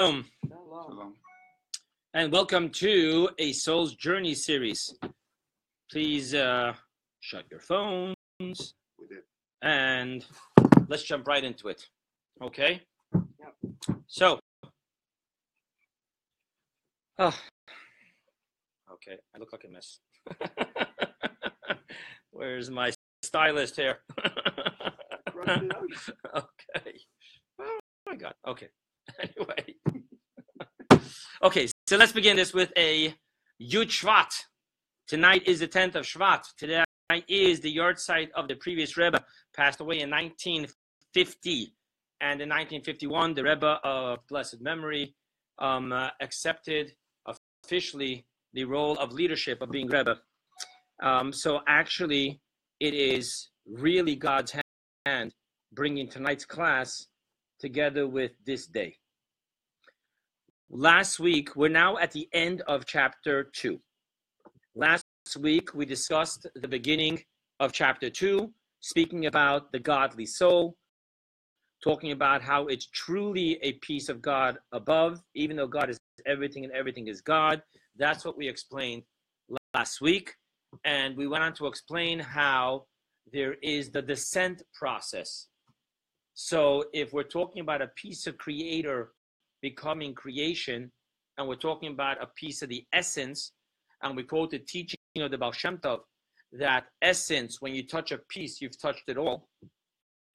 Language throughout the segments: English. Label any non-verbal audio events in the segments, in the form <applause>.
Shalom. And welcome to a Soul's Journey series. Please uh, shut your phones and let's jump right into it. Okay? Yep. So, oh, okay, I look like a mess. <laughs> Where's my stylist here? <laughs> okay. Oh my God. Okay. <laughs> Anyway. Okay, so let's begin this with a Yud Shvat. Tonight is the 10th of Shvat. Today is the yahrzeit of the previous Rebbe, passed away in 1950. And in 1951, the Rebbe of blessed memory um, uh, accepted officially the role of leadership of being Rebbe. Um, so actually, it is really God's hand bringing tonight's class together with this day. Last week, we're now at the end of chapter two. Last week, we discussed the beginning of chapter two, speaking about the godly soul, talking about how it's truly a piece of God above, even though God is everything and everything is God. That's what we explained last week. And we went on to explain how there is the descent process. So if we're talking about a piece of creator becoming creation, and we're talking about a piece of the essence, and we quote the teaching of the Baal Shem Tov, that essence, when you touch a piece, you've touched it all,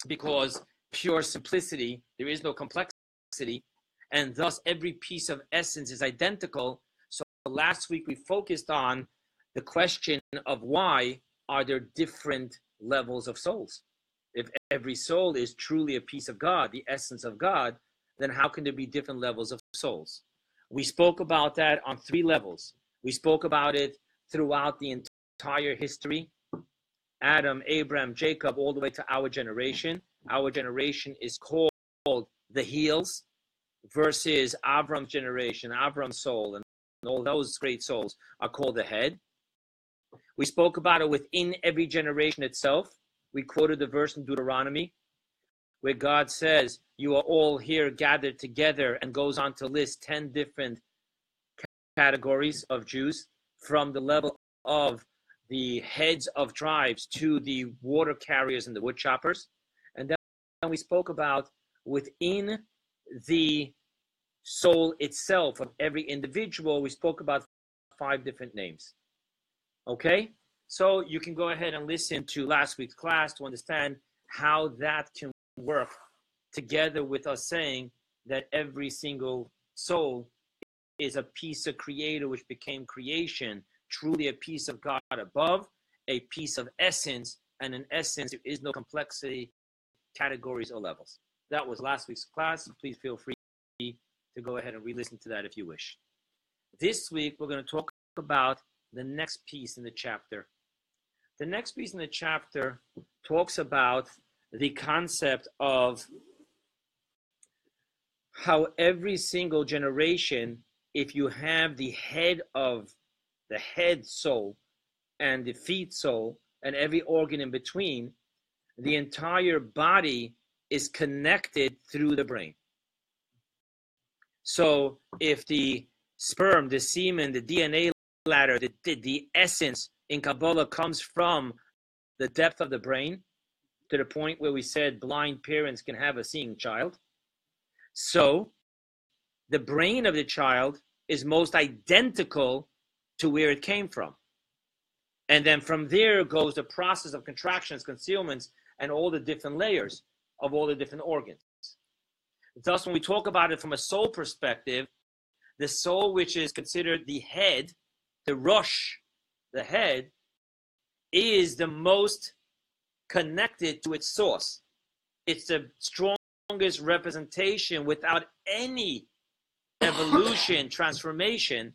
because pure simplicity, there is no complexity, and thus every piece of essence is identical. So last week we focused on the question of why are there different levels of souls? If every soul is truly a piece of God, the essence of God, then how can there be different levels of souls? We spoke about that on three levels. We spoke about it throughout the entire history Adam, Abraham, Jacob, all the way to our generation. Our generation is called the heels versus Avram's generation, Avram's soul, and all those great souls are called the head. We spoke about it within every generation itself. We quoted the verse in Deuteronomy where God says, You are all here gathered together, and goes on to list 10 different categories of Jews from the level of the heads of tribes to the water carriers and the wood choppers. And then we spoke about within the soul itself of every individual, we spoke about five different names. Okay? So you can go ahead and listen to last week's class to understand how that can work together with us saying that every single soul is a piece of creator which became creation, truly a piece of God above, a piece of essence, and in essence, there is no complexity, categories, or levels. That was last week's class. Please feel free to go ahead and re listen to that if you wish. This week, we're going to talk about the next piece in the chapter. The next piece in the chapter talks about the concept of how every single generation, if you have the head of the head soul and the feet soul and every organ in between, the entire body is connected through the brain. So if the sperm, the semen, the DNA ladder, the, the, the essence in Kabbalah comes from the depth of the brain, to the point where we said blind parents can have a seeing child. So the brain of the child is most identical to where it came from. And then from there goes the process of contractions, concealments, and all the different layers of all the different organs. Thus, when we talk about it from a soul perspective, the soul, which is considered the head, the rosh, the head, is the most connected to its source. It's the strongest representation without any evolution, transformation,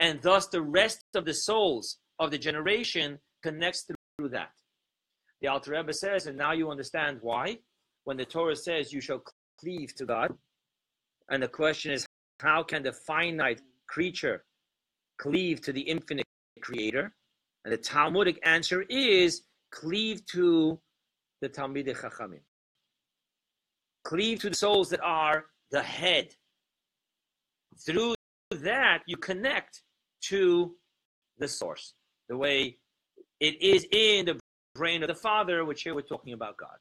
and thus the rest of the souls of the generation connects through that. The Alter Rebbe says, and now you understand why, when the Torah says you shall cleave to God, and the question is, how can the finite creature cleave to the infinite creator? And the Talmudic answer is cleave to the Talmidei Chachamim. Cleave to the souls that are the head. through that, you connect to the source, the way it is in the brain of the Father, which here we're talking about God.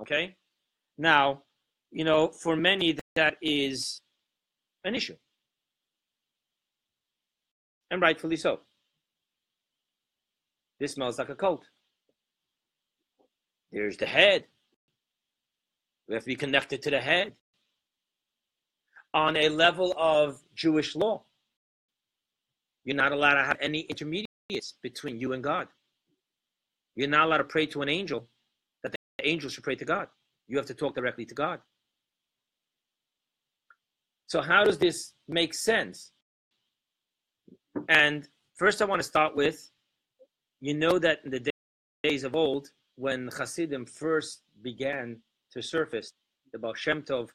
Okay? Now, you know, for many, that is an issue. And rightfully so. This smells like a cult. There's the head. We have to be connected to the head on a level of Jewish law. You're not allowed to have any intermediates between you and God. You're not allowed to pray to an angel that the angel should pray to God. You have to talk directly to God. So, how does this make sense? And first, I want to start with you know that in the days of old, when Hasidim first began to surface, the Baal Shem Tov,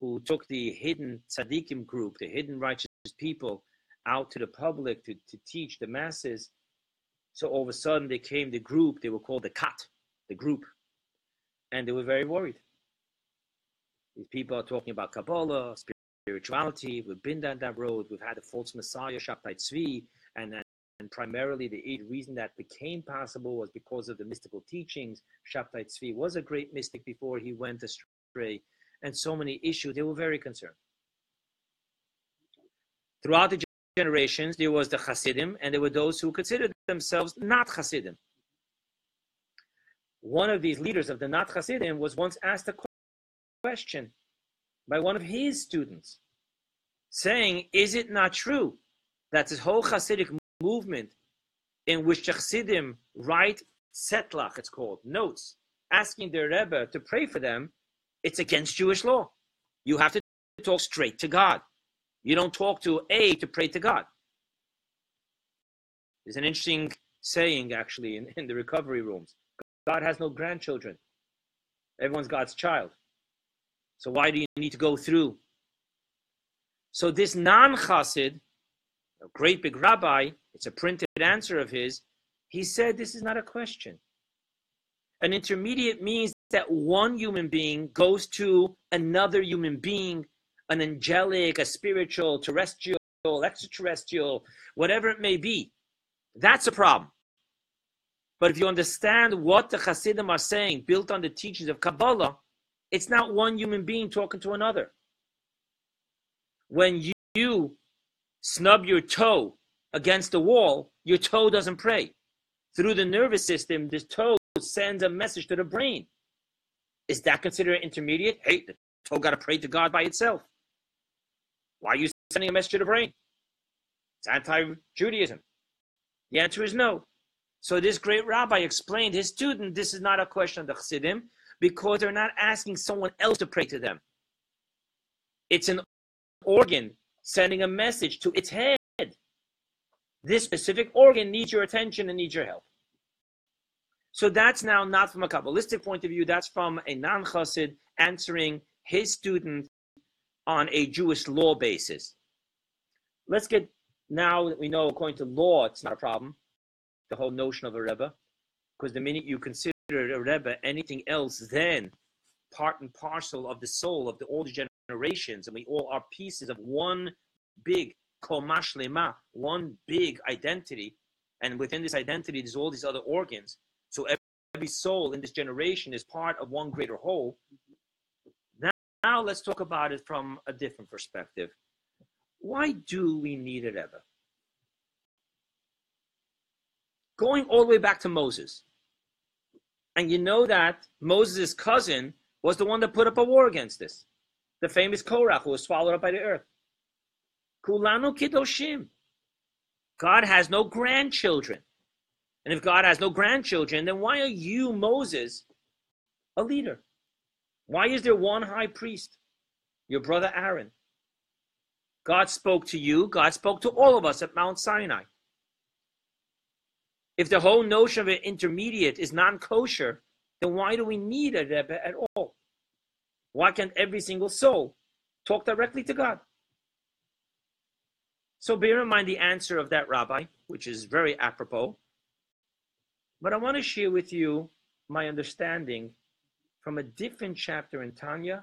who took the hidden tzaddikim group, the hidden righteous people, out to the public to, to teach the masses. So all of a sudden they came the group, they were called the Kat, the group. And they were very worried. These people are talking about Kabbalah, spirituality. We've been down that road. We've had a false Messiah, Shabtai Tzvi, and and primarily the reason that became possible was because of the mystical teachings. Shabtai Tzvi was a great mystic before he went astray, and so many issues. They were very concerned. Throughout the generations, there was the Hasidim, and there were those who considered themselves not Hasidim. One of these leaders of the not Hasidim was once asked a question by one of his students, saying, Is it not true that this whole Hasidic movement in which Chassidim write tzetlach, it's called, notes, asking their Rebbe to pray for them, it's against Jewish law. You have to talk straight to God. You don't talk to A to pray to God. There's an interesting saying, actually, in, in the recovery rooms God has no grandchildren. Everyone's God's child. So why do you need to go through? So this non chassid, a great big rabbi, it's a printed answer of his, he said this is not a question. An intermediate means that one human being goes to another human being, an angelic, a spiritual, terrestrial, extraterrestrial, whatever it may be. That's a problem. But if you understand what the Hasidim are saying, built on the teachings of Kabbalah, it's not one human being talking to another. When you snub your toe against the wall, your toe doesn't pray. Through the nervous system, this toe sends a message to the brain. Is that considered intermediate? Hey, the toe got to pray to God by itself. Why are you sending a message to the brain? It's anti Judaism. The answer is no. So this great rabbi explained his student this is not a question of the Chassidim because they're not asking someone else to pray to them. It's an organ sending a message to its head. This specific organ needs your attention and needs your help. So that's now not from a Kabbalistic point of view, that's from a non chassid answering his student on a Jewish law basis. Let's get now that we know, according to law, it's not a problem, the whole notion of a Rebbe, because the minute you consider a Rebbe anything else than part and parcel of the soul of the older generations, and we all are pieces of one big komah shleimah, one big identity, and within this identity, there's all these other organs. So every, soul in this generation is part of one greater whole. Now, now let's talk about it from a different perspective. Why do we need a Rebbe? Going all the way back to Moses. And you know that Moses' cousin was the one that put up a war against this. The famous Korach who was swallowed up by the earth. Kulanu. God has no grandchildren. And if God has no grandchildren, then why are you, Moses, a leader? Why is there one high priest? Your brother Aaron. God spoke to you, God spoke to all of us at Mount Sinai. If the whole notion of an intermediate is non kosher, then why do we need a Rebbe at all? Why can't every single soul talk directly to God? So bear in mind the answer of that rabbi, which is very apropos. But I want to share with you my understanding from a different chapter in Tanya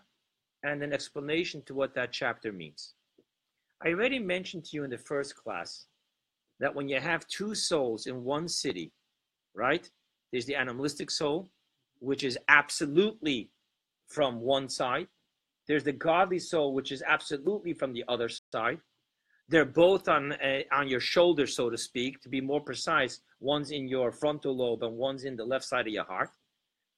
and an explanation to what that chapter means. I already mentioned to you in the first class that when you have two souls in one city, right? There's the animalistic soul, which is absolutely from one side. There's the godly soul, which is absolutely from the other side. They're both on uh, on your shoulder, so to speak. To be more precise, one's in your frontal lobe and one's in the left side of your heart.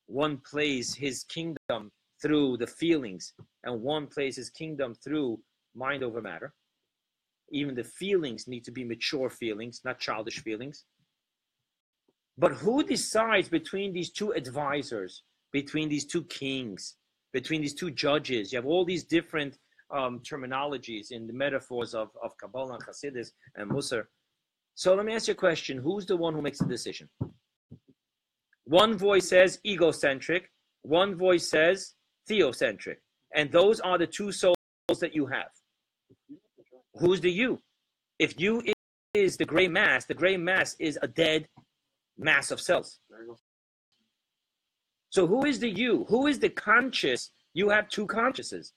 One plays his kingdom through the feelings, and one plays his kingdom through mind over matter. Even the feelings need to be mature feelings, not childish feelings. But who decides between these two advisors, between these two kings, between these two judges? You have all these different um, terminologies in the metaphors of, of Kabbalah and Hasidus and Musar. So let me ask you a question. Who's the one who makes the decision? One voice says egocentric, one voice says theocentric. And those are the two souls that you have. Who's the you? If you is the gray mass, the gray mass is a dead mass of cells. So who is the you? Who is the conscious? You have two consciouses.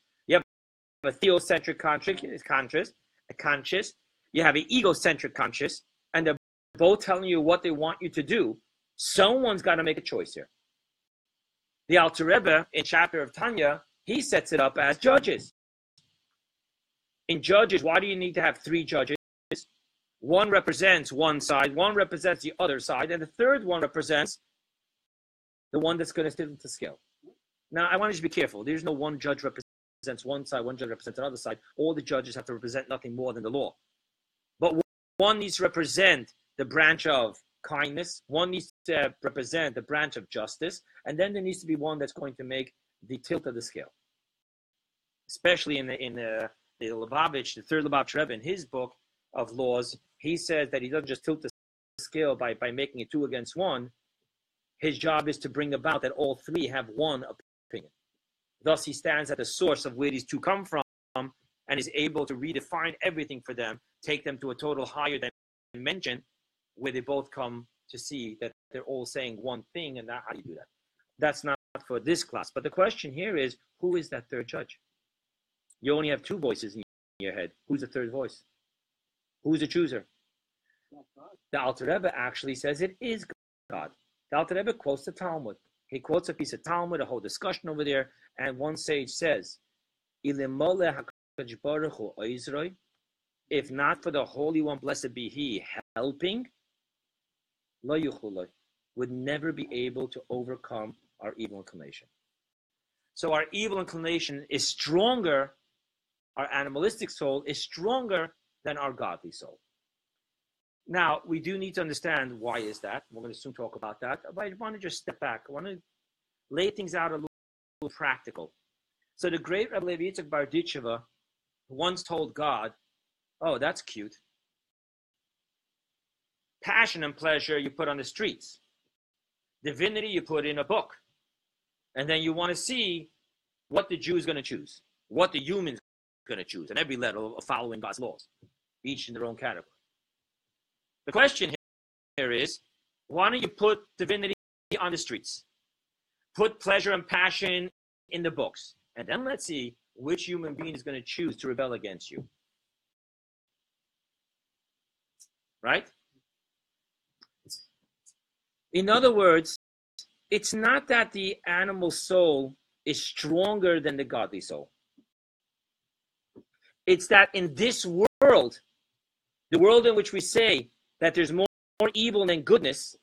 A theocentric conscious, a conscious. You have an egocentric conscious, and they're both telling you what they want you to do. Someone's got to make a choice here. The Alter Rebbe in chapter of Tanya, he sets it up as judges. In judges, why do you need to have three judges? One represents one side, one represents the other side, and the third one represents the one that's going to sit the scale. Now, I want you to be careful. There's no one judge represents one side, one judge represents another side. All the judges have to represent nothing more than the law. But one needs to represent the branch of kindness, one needs to uh, represent the branch of justice, and then there needs to be one that's going to make the tilt of the scale. Especially in the in the, the Lubavitch, the third Lubavitch Rebbe, in his book of laws, he says that he doesn't just tilt the scale by, by making it two against one. His job is to bring about that all three have one opinion. Thus, he stands at the source of where these two come from and is able to redefine everything for them, take them to a total higher dimension where they both come to see that they're all saying one thing and that, how do you do that? That's not for this class. But the question here is who is that third judge? You only have two voices in your head. Who's the third voice? Who's the chooser? The Alter Rebbe actually says it is God. The Alter Rebbe quotes the Talmud. He quotes a piece of Talmud, a whole discussion over there, and one sage says, If not for the Holy One, blessed be He, helping, would never be able to overcome our evil inclination. So our evil inclination is stronger, our animalistic soul is stronger than our godly soul. Now, we do need to understand why is that. We're going to soon talk about that. But I want to just step back. I want to lay things out a little, little practical. So the great Rabbi Levi Yitzchak Bardicheva once told God, oh, that's cute. Passion and pleasure you put on the streets. Divinity you put in a book. And then you want to see what the Jew is going to choose, what the human's going to choose, and every level of following God's laws, each in their own category. The question here is why don't you put divinity on the streets? Put pleasure and passion in the books. And then let's see which human being is going to choose to rebel against you. Right? In other words, it's not that the animal soul is stronger than the godly soul. It's that in this world, the world in which we say that there's more, more evil than goodness,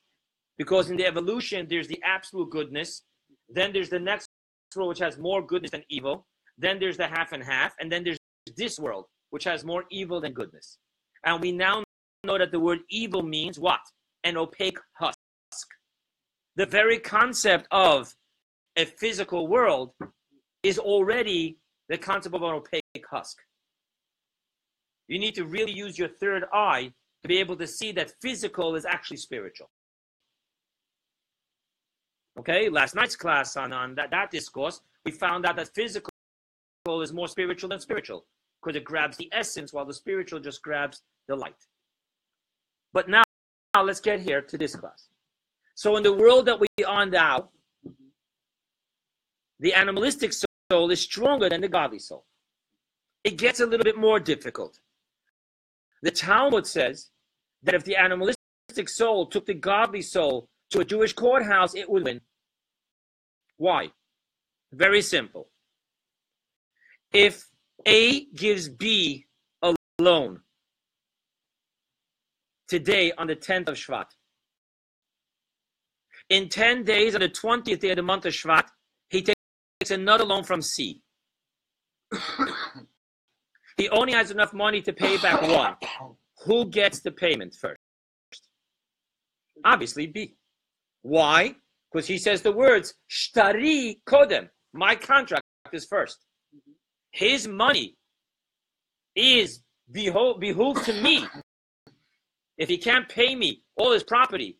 because in the evolution, there's the absolute goodness. Then there's the next world, which has more goodness than evil. Then there's the half and half. And then there's this world, which has more evil than goodness. And we now know that the word evil means what? An opaque husk. The very concept of a physical world is already the concept of an opaque husk. You need to really use your third eye to be able to see that physical is actually spiritual. Okay, last night's class on, on that, that discourse, we found out that physical is more spiritual than spiritual because it grabs the essence while the spiritual just grabs the light. But now, now let's get here to this class. So, in the world that we are now, the animalistic soul is stronger than the godly soul. It gets a little bit more difficult The Talmud says that if the animalistic soul took the godly soul to a Jewish courthouse, it would win. Why? Very simple. If A gives B a loan today on the 10th of Shvat, in 10 days, on the 20th day of the month of Shvat, he takes another loan from C. he only has enough money to pay back <laughs> one. Who gets the payment first? Obviously, B. Why? Because he says the words, Shtari Kodem, my contract is first. His money is beho- behooved to me. If he can't pay me all his property,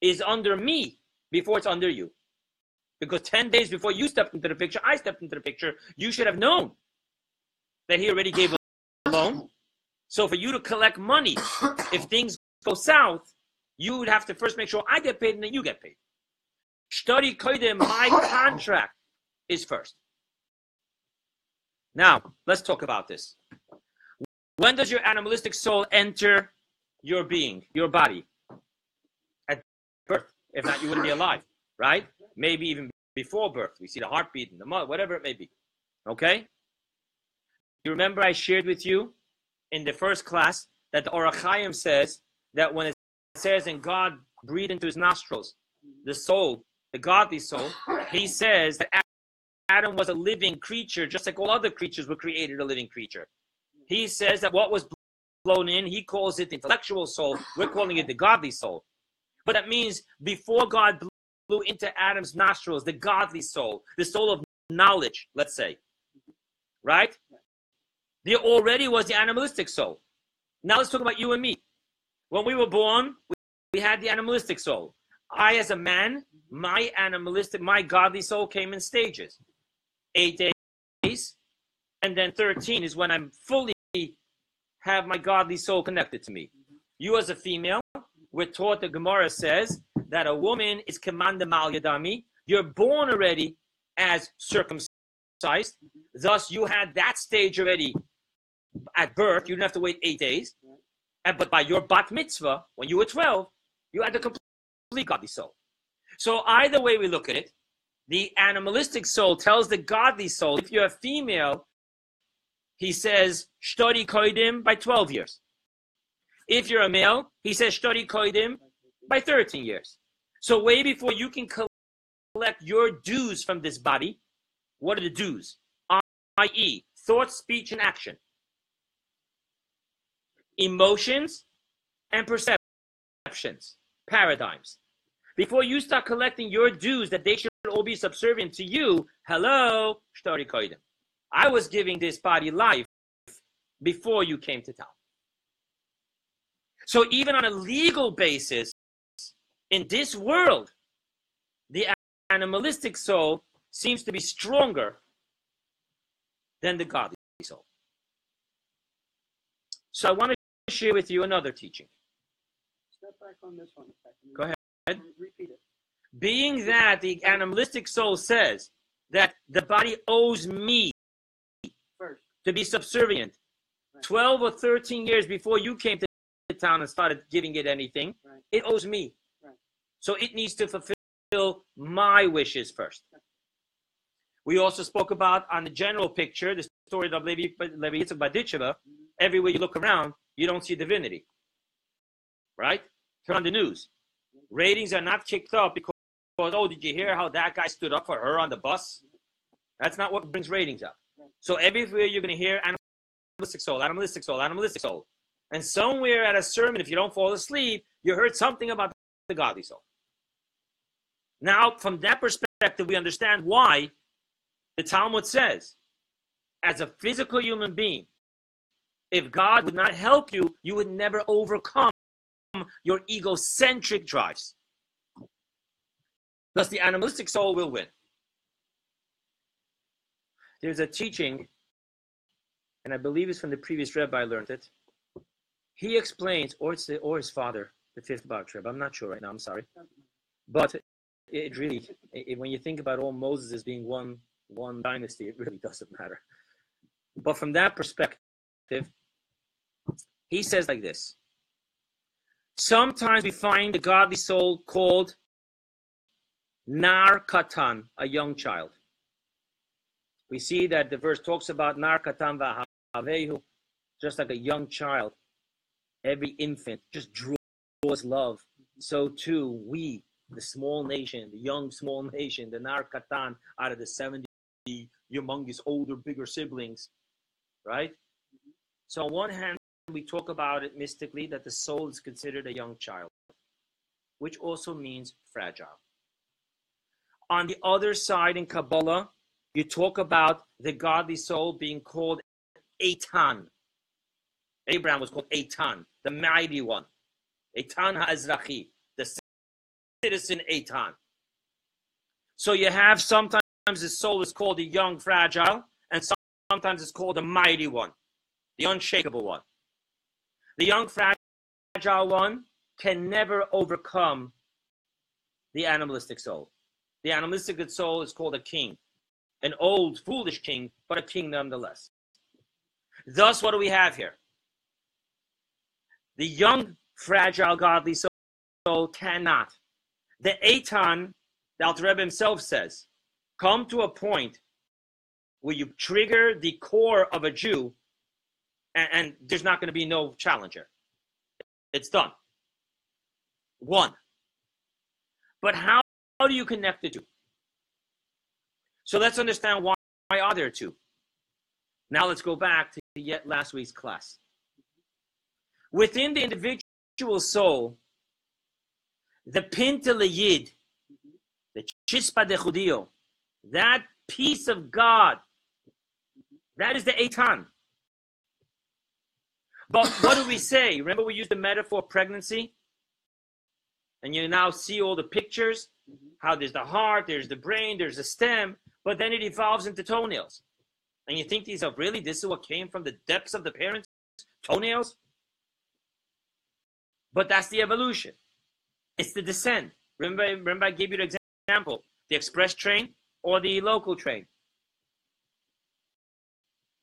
is under me before it's under you. Because 10 days before you stepped into the picture, I stepped into the picture, you should have known that he already gave a loan. So for you to collect money, if things go south, you would have to first make sure I get paid and then you get paid. Shtari kodim, my contract is first. Now, let's talk about this. When does your animalistic soul enter your being, your body? At birth. If not, you wouldn't be alive, right? Maybe even before birth. We see the heartbeat and the mother, whatever it may be. Okay? You remember I shared with you in the first class that the Ohr HaChaim says that when it says, and God breathed into his nostrils the soul, the godly soul, he says that Adam was a living creature, just like all other creatures were created a living creature. He says that what was blown in, he calls it the intellectual soul. We're calling it the godly soul. But that means before God blew into Adam's nostrils the godly soul, the soul of knowledge, let's say, right? There already was the animalistic soul. Now let's talk about you and me. When we were born, we had the animalistic soul. I, as a man, my animalistic, my godly soul came in stages. Eight days, and then 13 is when I'm fully have my godly soul connected to me. You, as a female, we're taught the Gemara says that a woman is commanded mal yadami. You're born already as circumcised. Thus, you had that stage already at birth. You didn't have to wait eight days. And, but by your bat mitzvah, when you were 12, you had the complete godly soul. So either way we look at it, the animalistic soul tells the godly soul, if you're a female, he says, shtari koidim by 12 years. If you're a male, he says shtari koidim by 13 years. So way before you can collect your dues from this body, what are the dues? I.e., thought, speech, and action. Emotions and perceptions, paradigms. Before you start collecting your dues that they should all be subservient to you, hello. I was giving this body life before you came to town. So even on a legal basis, in this world, the animalistic soul seems to be stronger than the godly soul. So I want to share with you another teaching. Step back on this one. Go ahead. Um, repeat it. Being that the animalistic soul says that the body owes me First. to be subservient, 12 or 13 years before you came to the town and started giving it anything, Right. it owes me. Right. So it needs to fulfill my wishes first. We also spoke about on the general picture, the story of Levi, Levi Yitzchak Badicheva. Mm-hmm. Everywhere you look around, you don't see divinity. Right? Turn on the news. Ratings are not kicked up because, oh, did you hear how that guy stood up for her on the bus? That's not what brings ratings up. So everywhere you're going to hear animalistic soul, animalistic soul, animalistic soul. And somewhere at a sermon, if you don't fall asleep, you heard something about the godly soul. Now, from that perspective, we understand why the Talmud says, as a physical human being, if God would not help you, you would never overcome your egocentric drives. Thus, the animalistic soul will win. There's a teaching, and I believe it's from the previous Rebbe I learned it. He explains, or it's the, or his father, the fifth Rebbe. I'm not sure right now. I'm sorry, but it really, it, when you think about all Moses as being one one dynasty, it really doesn't matter. But from that perspective, He says like this Sometimes we find the godly soul called Nar Katan, a young child. We see that the verse talks about Nar Katan Vahavehu, just like a young child. Every infant just draws love. So too, we, the small nation, the young small nation, the Nar Katan, out of the 70 humongous older, bigger siblings, right? So on one hand, we talk about it mystically that the soul is considered a young child, which also means fragile. On the other side in Kabbalah, you talk about the godly soul being called Eitan. Abraham was called Eitan, the mighty one. Eitan Ha'ezrachi, the citizen Eitan. So you have sometimes the soul is called the young fragile, and sometimes it's called the mighty one, the unshakable one. The young fragile one can never overcome the animalistic soul. The animalistic soul is called a king, an old, foolish king, but a king nonetheless. Thus, what do we have here? The young, fragile, godly soul cannot. The Eitan, the Alter Rebbe himself says, come to a point where you trigger the core of a Jew and, and there's not going to be no challenger. It's done. One. But how, how do you connect the two? So let's understand why, why are there two? Now let's go back to yet last week's class. Within the individual soul, the pintele yid, the chispa de judio, that piece of God, that is the eitan. But what do we say? Remember, we used the metaphor pregnancy? And you now see all the pictures mm-hmm. how there's the heart, there's the brain, there's the stem, but then it evolves into toenails. And you think these are really, this is what came from the depths of the parents' toenails? But that's the evolution. It's the descent. Remember, remember I gave you the example the express train or the local train.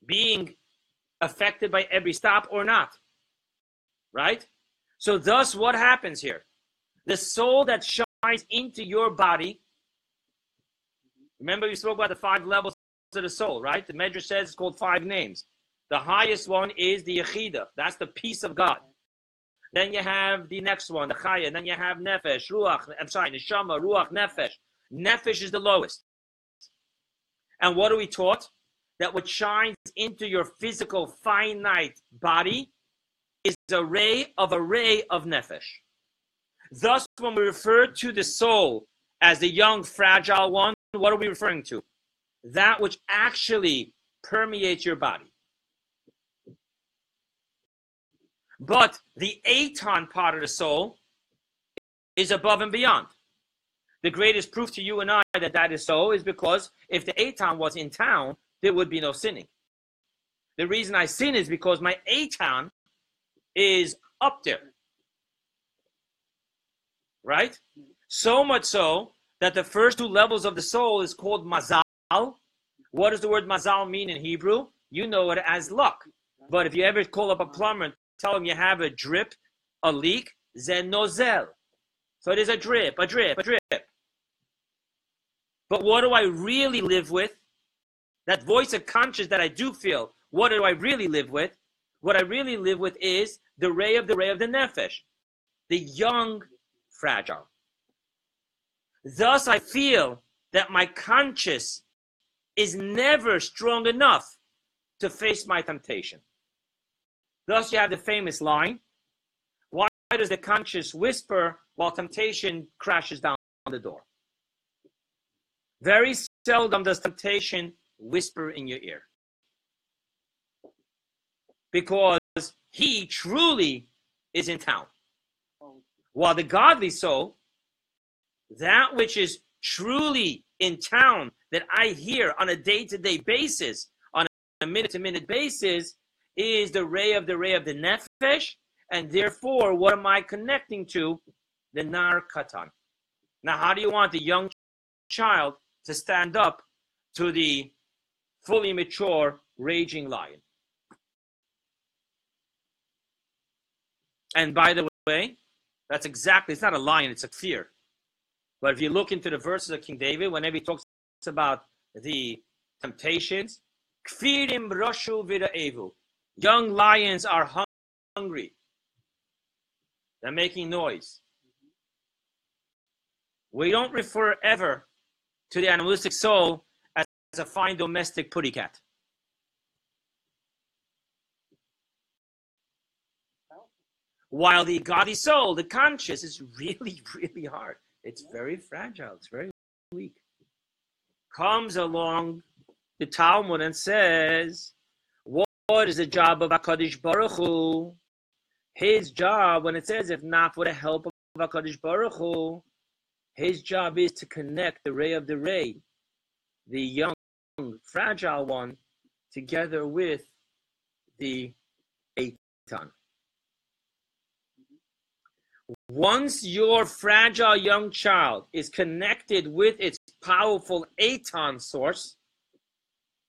Being affected by every stop or not. Right? So, thus, what happens here? The soul that shines into your body. Remember, we spoke about the five levels of the soul, right? The Medrash says it's called five names. The highest one is the Yechida. That's the peace of God. Then you have the next one, the Chaya. Then you have Nefesh, Ruach. I'm sorry, Neshama, Ruach, Nefesh. Nefesh is the lowest. And what are we taught? That what shines into your physical finite body is a ray of a ray of nefesh. Thus, when we refer to the soul as the young, fragile one, what are we referring to? That which actually permeates your body. But the Eitan part of the soul is above and beyond. The greatest proof to you and I that that is so is because if the Eitan was in town, there would be no sinning. The reason I sin is because my Eitan is up there. Right? So much so that the first two levels of the soul is called mazal. What does the word mazal mean in Hebrew? You know it as luck. But if you ever call up a plumber and tell him you have a drip, a leak, zen nozel. So it is a drip, a drip, a drip. But what do I really live with? That voice of conscience that I do feel, what do I really live with? What I really live with is the ray of the ray of the nefesh, the young, fragile. Thus, I feel that my conscience is never strong enough to face my temptation. Thus, you have the famous line Why does the conscience whisper while temptation crashes down the door? Very seldom does temptation whisper in your ear. Because he truly is in town. While the godly soul, that which is truly in town that I hear on a day to day basis, on a minute to minute basis, is the ray of the ray of the nefesh. And therefore, what am I connecting to? The nar katan. Now, how do you want the young child to stand up to the fully mature raging lion. And by the way, that's exactly, it's not a lion, it's a fear. But if you look into the verses of King David, whenever he talks about the temptations, kfirim rashu evu. Young lions are hungry. They're making noise. We don't refer ever to the animalistic soul a fine domestic putty cat. While the godly soul, the conscious, is really, <laughs> really hard. It's very fragile. It's very weak. Comes along the Talmud and says, "What is the job of Hakadosh Baruch Hu? His job, when it says, if not for the help of Hakadosh Baruch Hu, his job is to connect the ray of the ray, the young, fragile one, together with the Eitan. Once your fragile young child is connected with its powerful Eitan source,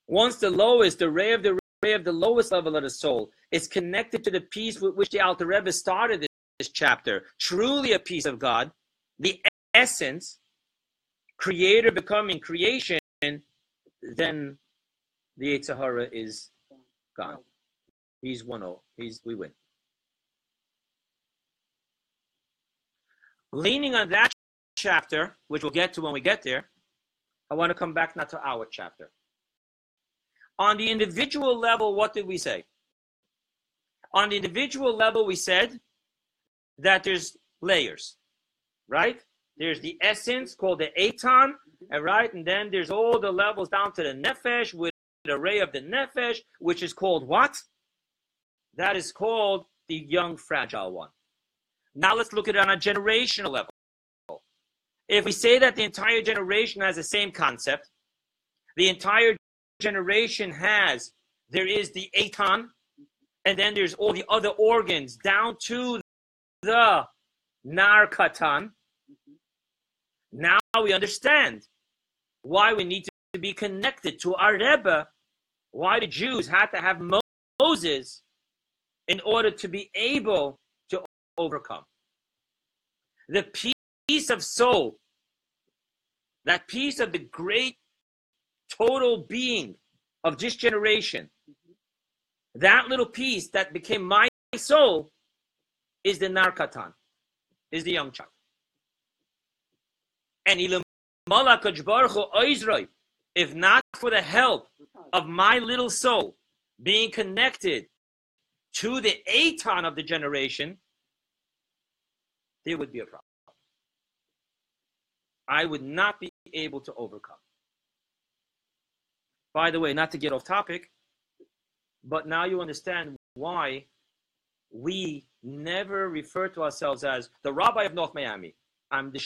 once the lowest, the ray of the ray of the lowest level of the soul, is connected to the peace with which the Alter Rebbe started this, this chapter, truly a piece of God, the essence, creator becoming creation, then the yetzer hara is gone. He's 1 0. He's we win. Leaning on that chapter, which we'll get to when we get there, I want to come back now to our chapter. On the individual level, what did we say? On the individual level, we said that there's layers, right? There's the essence called the Eitan, and right, and then there's all the levels down to the Nefesh with the ray of the Nefesh, which is called what? That is called the young fragile one. Now let's look at it on a generational level. If we say that the entire generation has the same concept, the entire generation has, there is the Eitan, and then there's all the other organs down to the Narkatan, mm-hmm. now we understand why we need to be connected to our Rebbe, why the Jews had to have Moses in order to be able to overcome. The peace of soul, that piece of the great total being of this generation, that little piece that became my soul is the Narkatan, is the young child. And Oh, if not for the help of my little soul being connected to the Eitan of the generation, there would be a problem. I would not be able to overcome. By the way, not to get off topic, but now you understand why we never refer to ourselves as the rabbi of North Miami. I'm the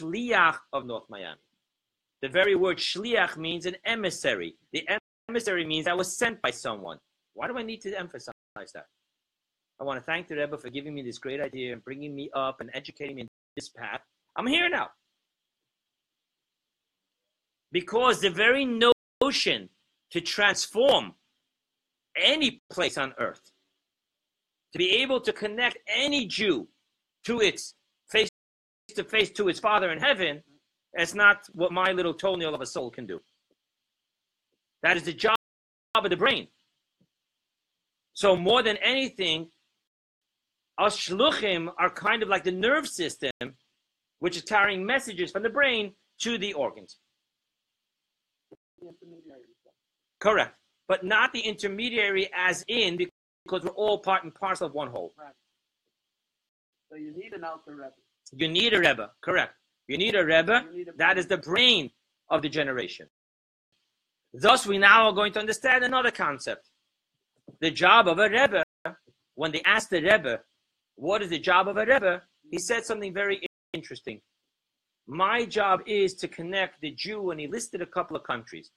shliach of North Miami. The very word shliach means an emissary. The emissary means I was sent by someone. Why do I need to emphasize that? I want to thank the Rebbe for giving me this great idea and bringing me up and educating me in this path. I'm here now. Because the very notion to transform any place on earth, to be able to connect any Jew to its to face to his Father in heaven, that's not what my little toenail of a soul can do. That is the job of the brain. So more than anything, us shluchim are kind of like the nerve system, which is carrying messages from the brain to the organs. Correct, but not the intermediary as in because we're all part and parcel of one whole. Right. So you need an Rebbe. You need a Rebbe, correct. You need a Rebbe. Need a That is the brain of the generation. Thus, we now are going to understand another concept. The job of a Rebbe, when they asked the Rebbe, what is the job of a Rebbe? He said something very interesting. My job is to connect the Jew, and he listed a couple of countries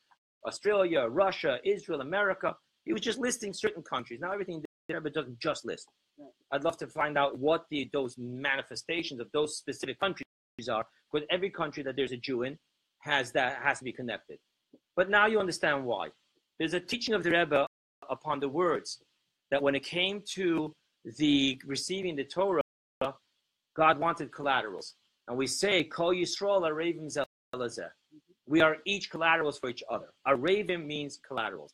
Australia, Russia, Israel, America. He was just listing certain countries. Now, everything the Rebbe doesn't just list. I'd love to find out what the those manifestations of those specific countries are, because every country that there's a Jew in has that has to be connected. But now you understand why. There's a teaching of the Rebbe upon the words that when it came to the receiving the Torah, God wanted collaterals. And we say, Kol Yisrael Aravim Zelazeh. Mm-hmm. We are each collaterals for each other. Aravim means collaterals.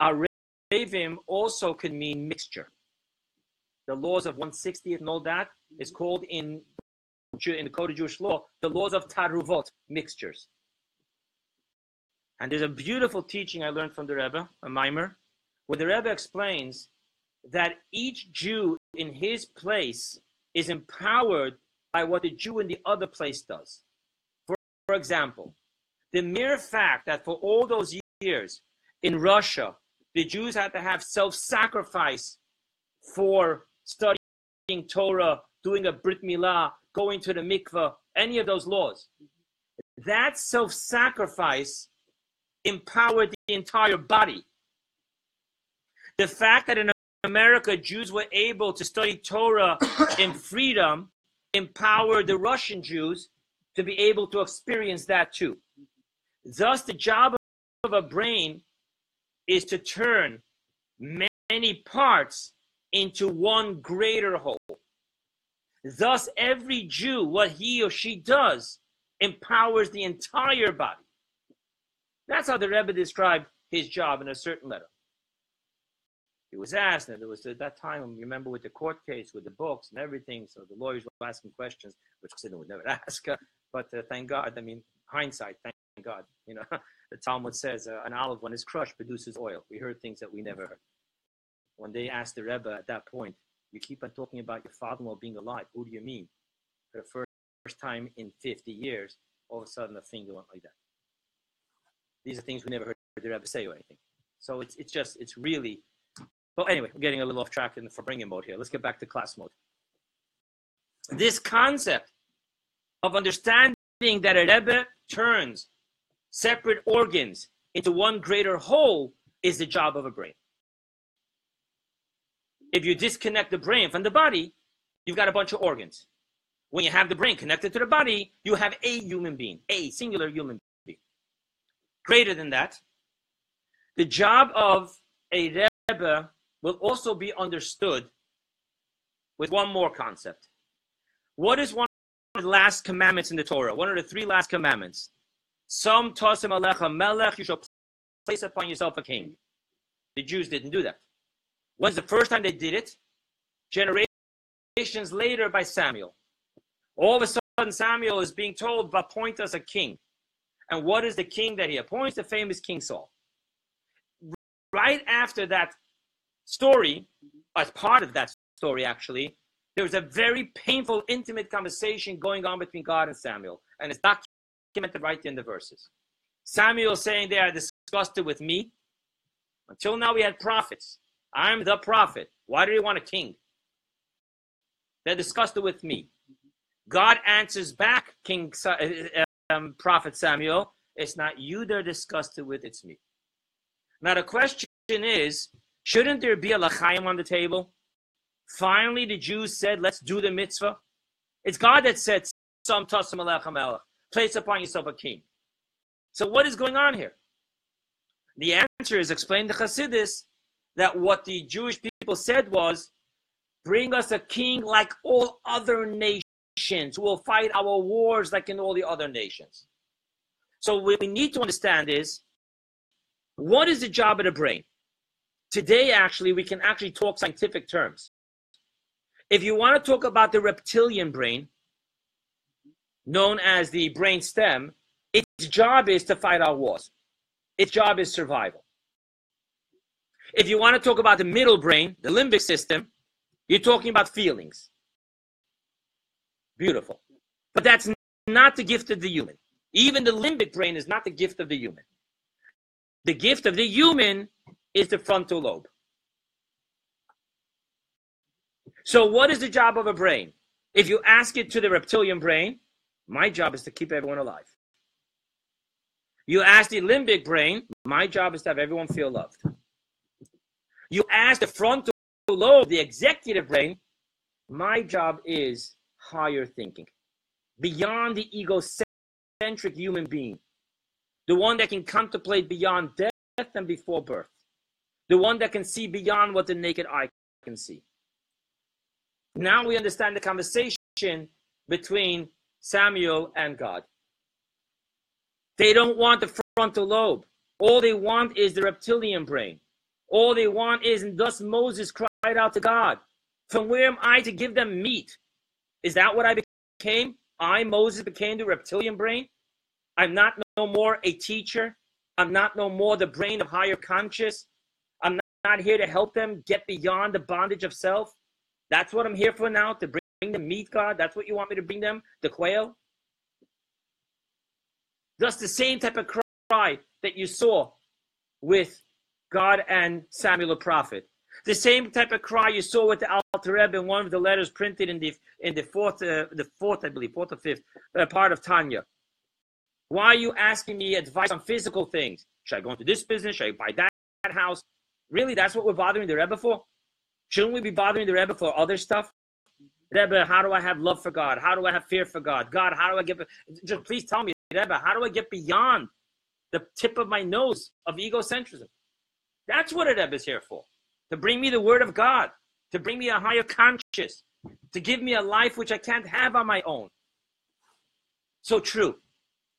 Aravim also can mean mixture. The laws of 160th and all that is mm-hmm. called in, in the Code of Jewish law the laws of Taruvot, mixtures. And there's a beautiful teaching I learned from the Rebbe, a maamar, where the Rebbe explains that each Jew in his place is empowered by what the Jew in the other place does. For, for example, the mere fact that for all those years in Russia, the Jews had to have self sacrifice for studying Torah, doing a Brit Milah, going to the mikveh, any of those laws. That self sacrifice empowered the entire body. The fact that in America Jews were able to study Torah <coughs> in freedom empowered the Russian Jews to be able to experience that too. Thus, the job of a brain is to turn many parts into one greater whole. Thus, every Jew, what he or she does, empowers the entire body. That's how the Rebbe described his job in a certain letter. He was asked, and there was at that time, remember with the court case, with the books and everything, so the lawyers were asking questions, which Chassidim would never <laughs> ask. But uh, thank God, I mean, hindsight, thank God. You know, <laughs> the Talmud says uh, an olive, when it's crushed, produces oil. We heard things that we never heard. When they asked the Rebbe at that point, you keep on talking about your father-in-law being alive. Who do you mean? For the first, first time in 50 years, all of a sudden the finger went like that. These are things we never heard the Rebbe say or anything. So it's, it's just, it's really, but anyway, we're getting a little off track in the Farbrengen mode here. Let's get back to class mode. This concept of understanding that a Rebbe turns separate organs into one greater whole is the job of a brain. If you disconnect the brain from the body, you've got a bunch of organs. When you have the brain connected to the body, you have a human being, a singular human being. Greater than that, the job of a Rebbe will also be understood with one more concept. What is one of the last commandments in the Torah? One of the three last commandments. Some tosim alecha melech, you shall place upon yourself a king. The Jews didn't do that. When's the first time they did it? Generations later by Samuel. All of a sudden, Samuel is being told, appoint us a king. And what is the king that he appoints? The famous King Saul. Right after that story, as part of that story actually, there was a very painful, intimate conversation going on between God and Samuel. And it's documented right in the verses. Samuel saying they are disgusted with me. Until now, we had prophets. I'm the prophet. Why do you want a king? They're disgusted with me. God answers back, King uh, um, Prophet Samuel. It's not you they're disgusted with, it's me. Now the question is, shouldn't there be a lachaim on the table? Finally, the Jews said, let's do the mitzvah. It's God that said, some tasim place upon yourself a king. So what is going on here? The answer is explained to Chassidus that what the Jewish people said was, bring us a king like all other nations who will fight our wars like in all the other nations. So what we need to understand is, what is the job of the brain? Today, actually, we can actually talk scientific terms. If you want to talk about the reptilian brain, known as the brain stem, its job is to fight our wars. Its job is survival. If you want to talk about the middle brain, the limbic system, you're talking about feelings. Beautiful. But that's not the gift of the human. Even the limbic brain is not the gift of the human. The gift of the human is the frontal lobe. So, what is the job of a brain? If you ask it to the reptilian brain, my job is to keep everyone alive. You ask the limbic brain, my job is to have everyone feel loved. You ask the frontal lobe, the executive brain, my job is higher thinking, beyond the egocentric human being, the one that can contemplate beyond death and before birth, the one that can see beyond what the naked eye can see. Now we understand the conversation between Samuel and God. They don't want the frontal lobe. All they want is the reptilian brain. All they want is, and thus Moses cried out to God, From where am I to give them meat? Is that what I became? I, Moses, became the reptilian brain? I'm not no more a teacher. I'm not no more the brain of higher conscious. I'm not here to help them get beyond the bondage of self. That's what I'm here for now, to bring them meat, God. That's what you want me to bring them, the quail. Thus, the same type of cry that you saw with God and Samuel the prophet. The same type of cry you saw with the Alter Rebbe in one of the letters printed in the in the fourth, uh, the fourth, I believe, fourth or fifth uh, part of Tanya. Why are you asking me advice on physical things? Should I go into this business? Should I buy that, that house? Really, that's what we're bothering the Rebbe for? Shouldn't we be bothering the Rebbe for other stuff? Rebbe, how do I have love for God? How do I have fear for God? God, how do I get? Just please tell me, Rebbe, how do I get beyond the tip of my nose of egocentrism? That's what a Rebbe is here for. To bring me the word of God, to bring me a higher conscious, to give me a life which I can't have on my own. So true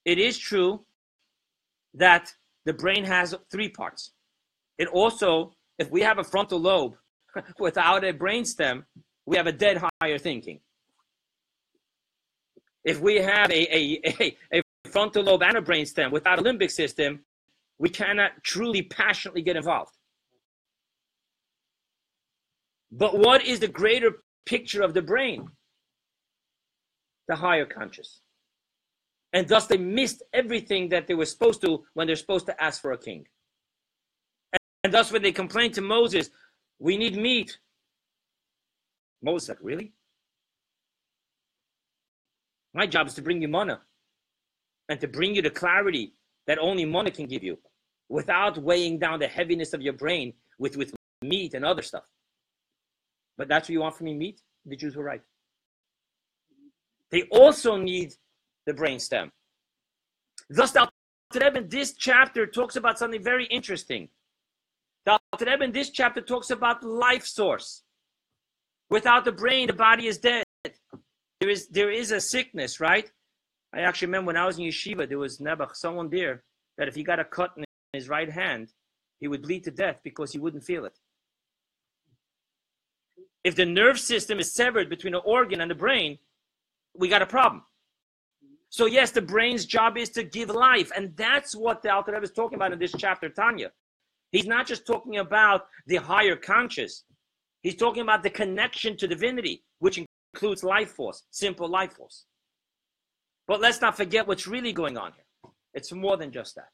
it is true that the brain has three parts. It also, if we have a frontal lobe <laughs> without a brainstem, we have a dead higher thinking. If we have a, a, a, a frontal lobe and a brainstem without a limbic system, we cannot truly passionately get involved. But what is the greater picture of the brain? The higher conscious and thus they missed everything that they were supposed to when they're supposed to ask for a king. And, and thus, when they complained to Moses, "We need meat," Moses said, "Really? My job is to bring you manna, and to bring you the clarity that only manna can give you, without weighing down the heaviness of your brain with with meat and other stuff." But that's what you want from me, meat. The Jews were right. They also need the brainstem. Thus, the in this chapter talks about something very interesting. The Alter in this chapter talks about life source. Without the brain, the body is dead. There is there is a sickness, right? I actually remember when I was in yeshiva, there was never someone there that if he got a cut in his right hand, he would bleed to death because he wouldn't feel it. If the nerve system is severed between the organ and the brain, we got a problem. So yes, the brain's job is to give life, and that's what the Alter Rebbe is talking about in this chapter, Tanya. He's not just talking about the higher conscious. He's talking about the connection to divinity, which includes life force, simple life force. But let's not forget what's really going on here. It's more than just that.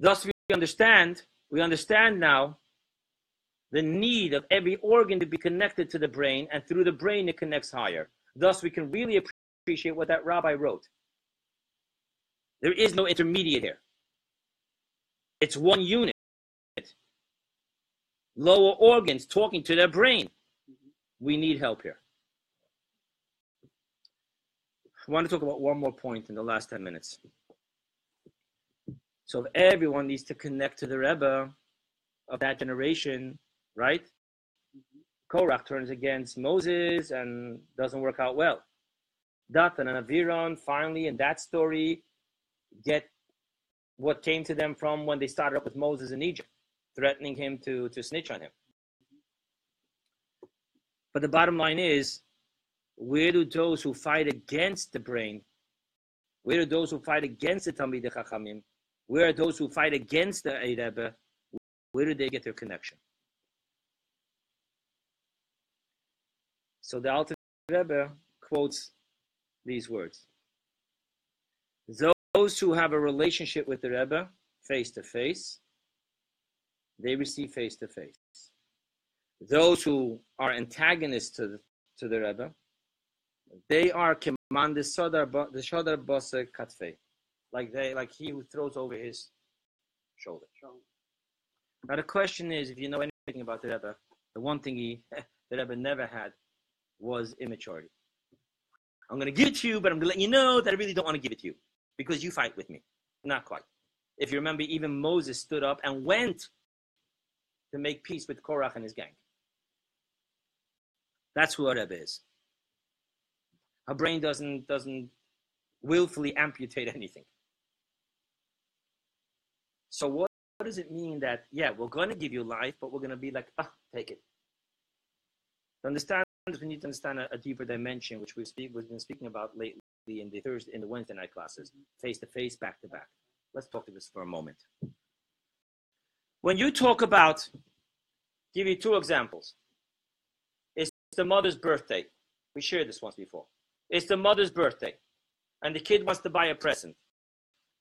Thus, we understand, we understand now the need of every organ to be connected to the brain, and through the brain it connects higher. Thus, we can really appreciate what that rabbi wrote. There is no intermediate here. It's one unit. Lower organs talking to their brain. Mm-hmm. We need help here. I want to talk about one more point in the last 10 minutes. So everyone needs to connect to the Rebbe of that generation, right? Mm-hmm. Korach turns against Moses and doesn't work out well. Dathan and Aviram finally in that story get what came to them from when they started up with Moses in Egypt, threatening him to, to snitch on him. But the bottom line is, where do those who fight against the brain, where are those who fight against the Talmid Chachamim, where are those who fight against the Rebbe, where do they get their connection? So the Alter Rebbe quotes these words. Those who have a relationship with the Rebbe face to face, they receive face to face. Those who are antagonists to the, to the Rebbe, they are command the shodar basa katfe, like they like he who throws over his shoulder. Now the question is, if you know anything about the Rebbe, the one thing he <laughs> the Rebbe never had was immaturity. I'm going to give it to you, but I'm going to let you know that I really don't want to give it to you because you fight with me. Not quite. If you remember, even Moses stood up and went to make peace with Korach and his gang. That's who a Rebbe is. Her brain doesn't doesn't willfully amputate anything. So what, what does it mean that yeah, we're going to give you life, but we're going to be like, ah, take it. To understand, we need to understand a, a deeper dimension, which we've, speak, we've been speaking about lately in the Thursday, in the Wednesday night classes, face to face, back to back. Let's talk to this for a moment. When you talk about, give you two examples. It's the mother's birthday. We shared this once before. It's the mother's birthday, and the kid wants to buy a present,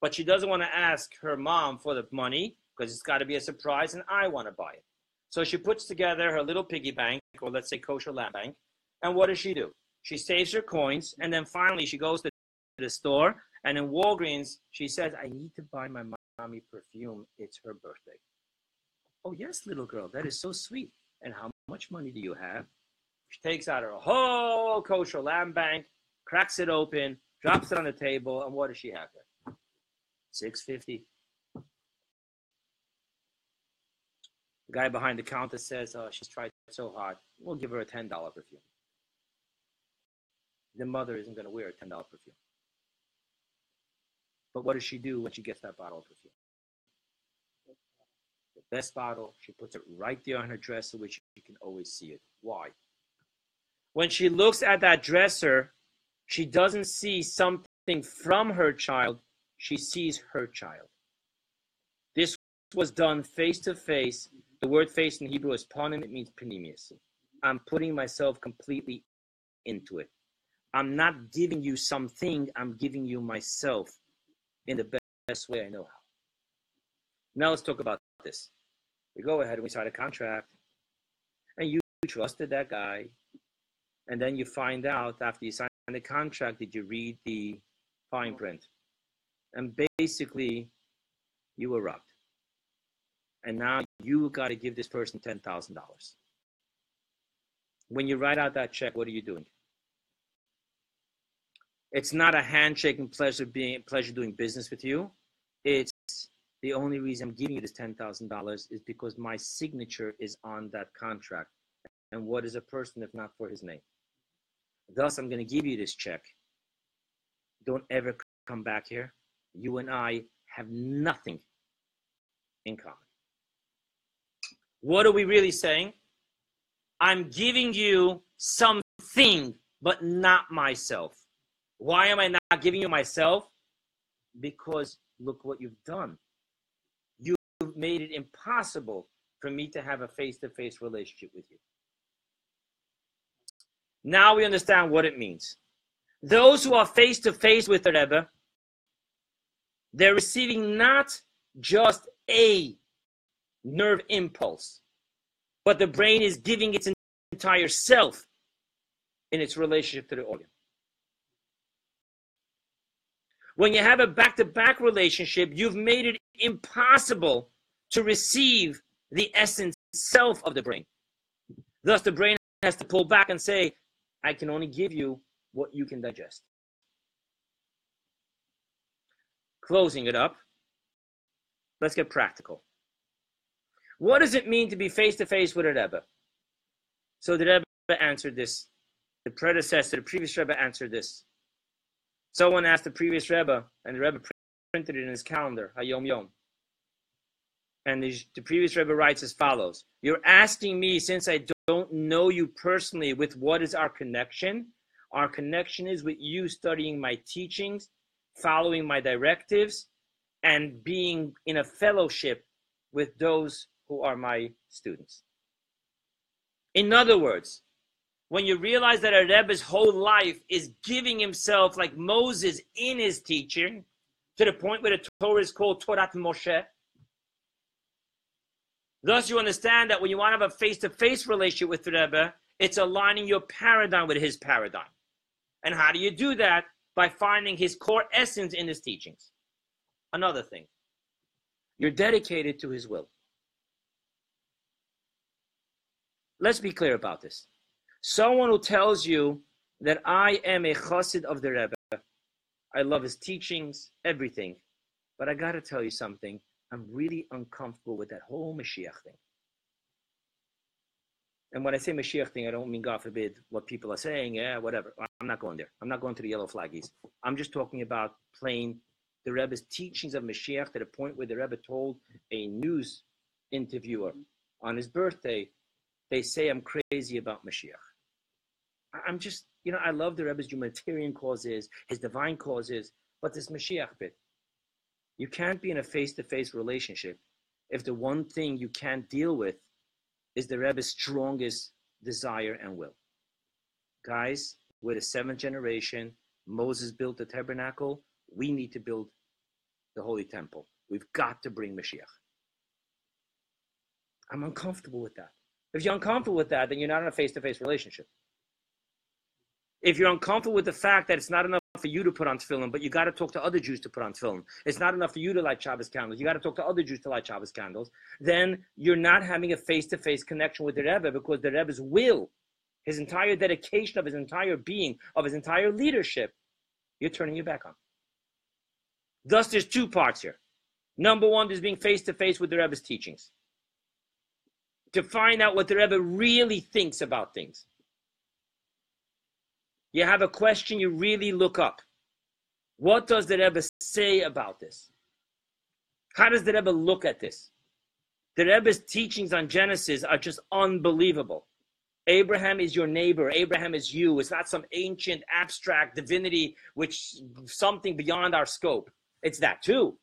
but she doesn't want to ask her mom for the money because it's got to be a surprise, and I want to buy it. So she puts together her little piggy bank, or let's say kosher land bank, and what does she do? She saves her coins, and then finally she goes to the store, and in Walgreens she says, "I need to buy my mommy perfume. It's her birthday." Oh yes, little girl, that is so sweet. And how much money do you have? She takes out her whole kosher land bank, cracks it open, drops it on the table, and what does she have there? Six fifty. The guy behind the counter says, "Oh, she's tried so hard. We'll give her a ten dollar perfume." The mother isn't going to wear a ten dollar perfume. But what does she do when she gets that bottle of perfume? Best bottle, she puts it right there on her dresser, which you can always see it. Why? When she looks at that dresser, she doesn't see something from her child, she sees her child. This was done face to face. The word face in Hebrew is panim, it means penimiyus. I'm putting myself completely into it. I'm not giving you something, I'm giving you myself in the best way I know how. Now let's talk about this. We go ahead and we sign a contract, and you trusted that guy, and then you find out after you sign the contract, did you read the fine print? And basically, you were robbed. And now you got to give this person $10,000. When you write out that check, what are you doing? It's not a handshake and pleasure being pleasure doing business with you. It's the only reason I'm giving you this ten thousand dollars is because my signature is on that contract. And what is a person if not for his name? Thus, I'm going to give you this check. Don't ever come back here. You and I have nothing in common. What are we really saying? I'm giving you something, but not myself. Why am I not giving you myself? Because look what you've done. Made it impossible for me to have a face to face relationship with you. Now we understand what it means. Those who are face to face with the Rebbe, they're receiving not just a nerve impulse, but the brain is giving its entire self in its relationship to the organ. When you have a back to back relationship, you've made it impossible to receive the essence self of the brain. Thus, the brain has to pull back and say, I can only give you what you can digest. Closing it up, let's get practical. What does it mean to be face to face with a Rebbe? So the Rebbe answered this. The predecessor, the previous Rebbe answered this. Someone asked the previous Rebbe, and the Rebbe printed it in his calendar, Hayom Yom. And the, the previous Rebbe writes as follows You're asking me, since I don't know you personally, with what is our connection? Our connection is with you studying my teachings, following my directives, and being in a fellowship with those who are my students. In other words, when you realize that a Rebbe's whole life is giving himself like Moses in his teaching, to the point where the Torah is called Torah Moshe. Thus, you understand that when you want to have a face-to-face relationship with the Rebbe, it's aligning your paradigm with his paradigm. And how do you do that? By finding his core essence in his teachings. Another thing, you're dedicated to his will. Let's be clear about this. Someone who tells you that I am a chassid of the Rebbe, I love his teachings, everything, but I got to tell you something. I'm really uncomfortable with that whole Mashiach thing. And when I say Mashiach thing, I don't mean, God forbid, what people are saying. Yeah, whatever. I'm not going there. I'm not going to the yellow flaggies. I'm just talking about plain the Rebbe's teachings of Mashiach to the point where the Rebbe told a news interviewer on his birthday, they say I'm crazy about Mashiach. I'm just, you know, I love the Rebbe's humanitarian causes, his divine causes, but this Mashiach bit. You can't be in a face to face relationship if the one thing you can't deal with is the Rebbe's strongest desire and will. Guys, we're the seventh generation. Moses built the tabernacle. We need to build the Holy Temple. We've got to bring Mashiach. I'm uncomfortable with that. If you're uncomfortable with that, then you're not in a face to face relationship. If you're uncomfortable with the fact that it's not enough for you to put on tefillin, but you got to talk to other Jews to put on tefillin. It's not enough for you to light Shabbos candles. You got to talk to other Jews to light Shabbos candles. Then you're not having a face-to-face connection with the Rebbe because the Rebbe's will, his entire dedication of his entire being, of his entire leadership, you're turning your back on. Thus, there's two parts here. Number one, there's being face-to-face with the Rebbe's teachings to find out what the Rebbe really thinks about things. You have a question, you really look up. What does the Rebbe say about this? How does the Rebbe look at this? The Rebbe's teachings on Genesis are just unbelievable. Abraham is your neighbor. Abraham is you. It's not some ancient abstract divinity, which something beyond our scope. It's that too.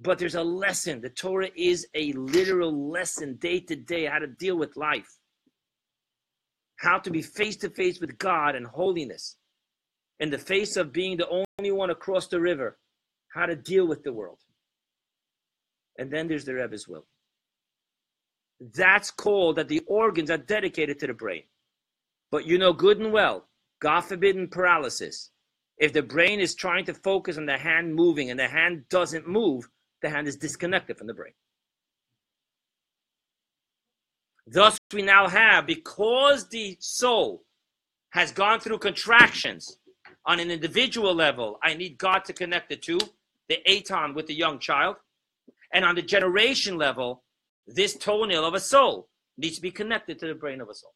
But there's a lesson. The Torah is a literal lesson day to day how to deal with life, how to be face to face with God and holiness in the face of being the only one across the river, how to deal with the world. And then there's the Rebbe's will. That's called that the organs are dedicated to the brain. But you know good and well, God forbid paralysis. If the brain is trying to focus on the hand moving and the hand doesn't move, the hand is disconnected from the brain. Thus, we now have, because the soul has gone through contractions on an individual level, I need God to connect the two, the Eitan with the young child. And on the generation level, this toenail of a soul needs to be connected to the brain of a soul.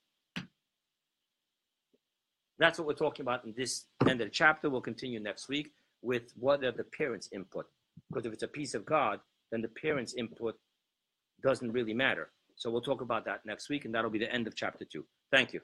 That's what we're talking about in this end of the chapter. We'll continue next week with what are the parents' input. Because if it's a piece of God, then the parents' input doesn't really matter. So we'll talk about that next week, and that'll be the end of chapter two. Thank you.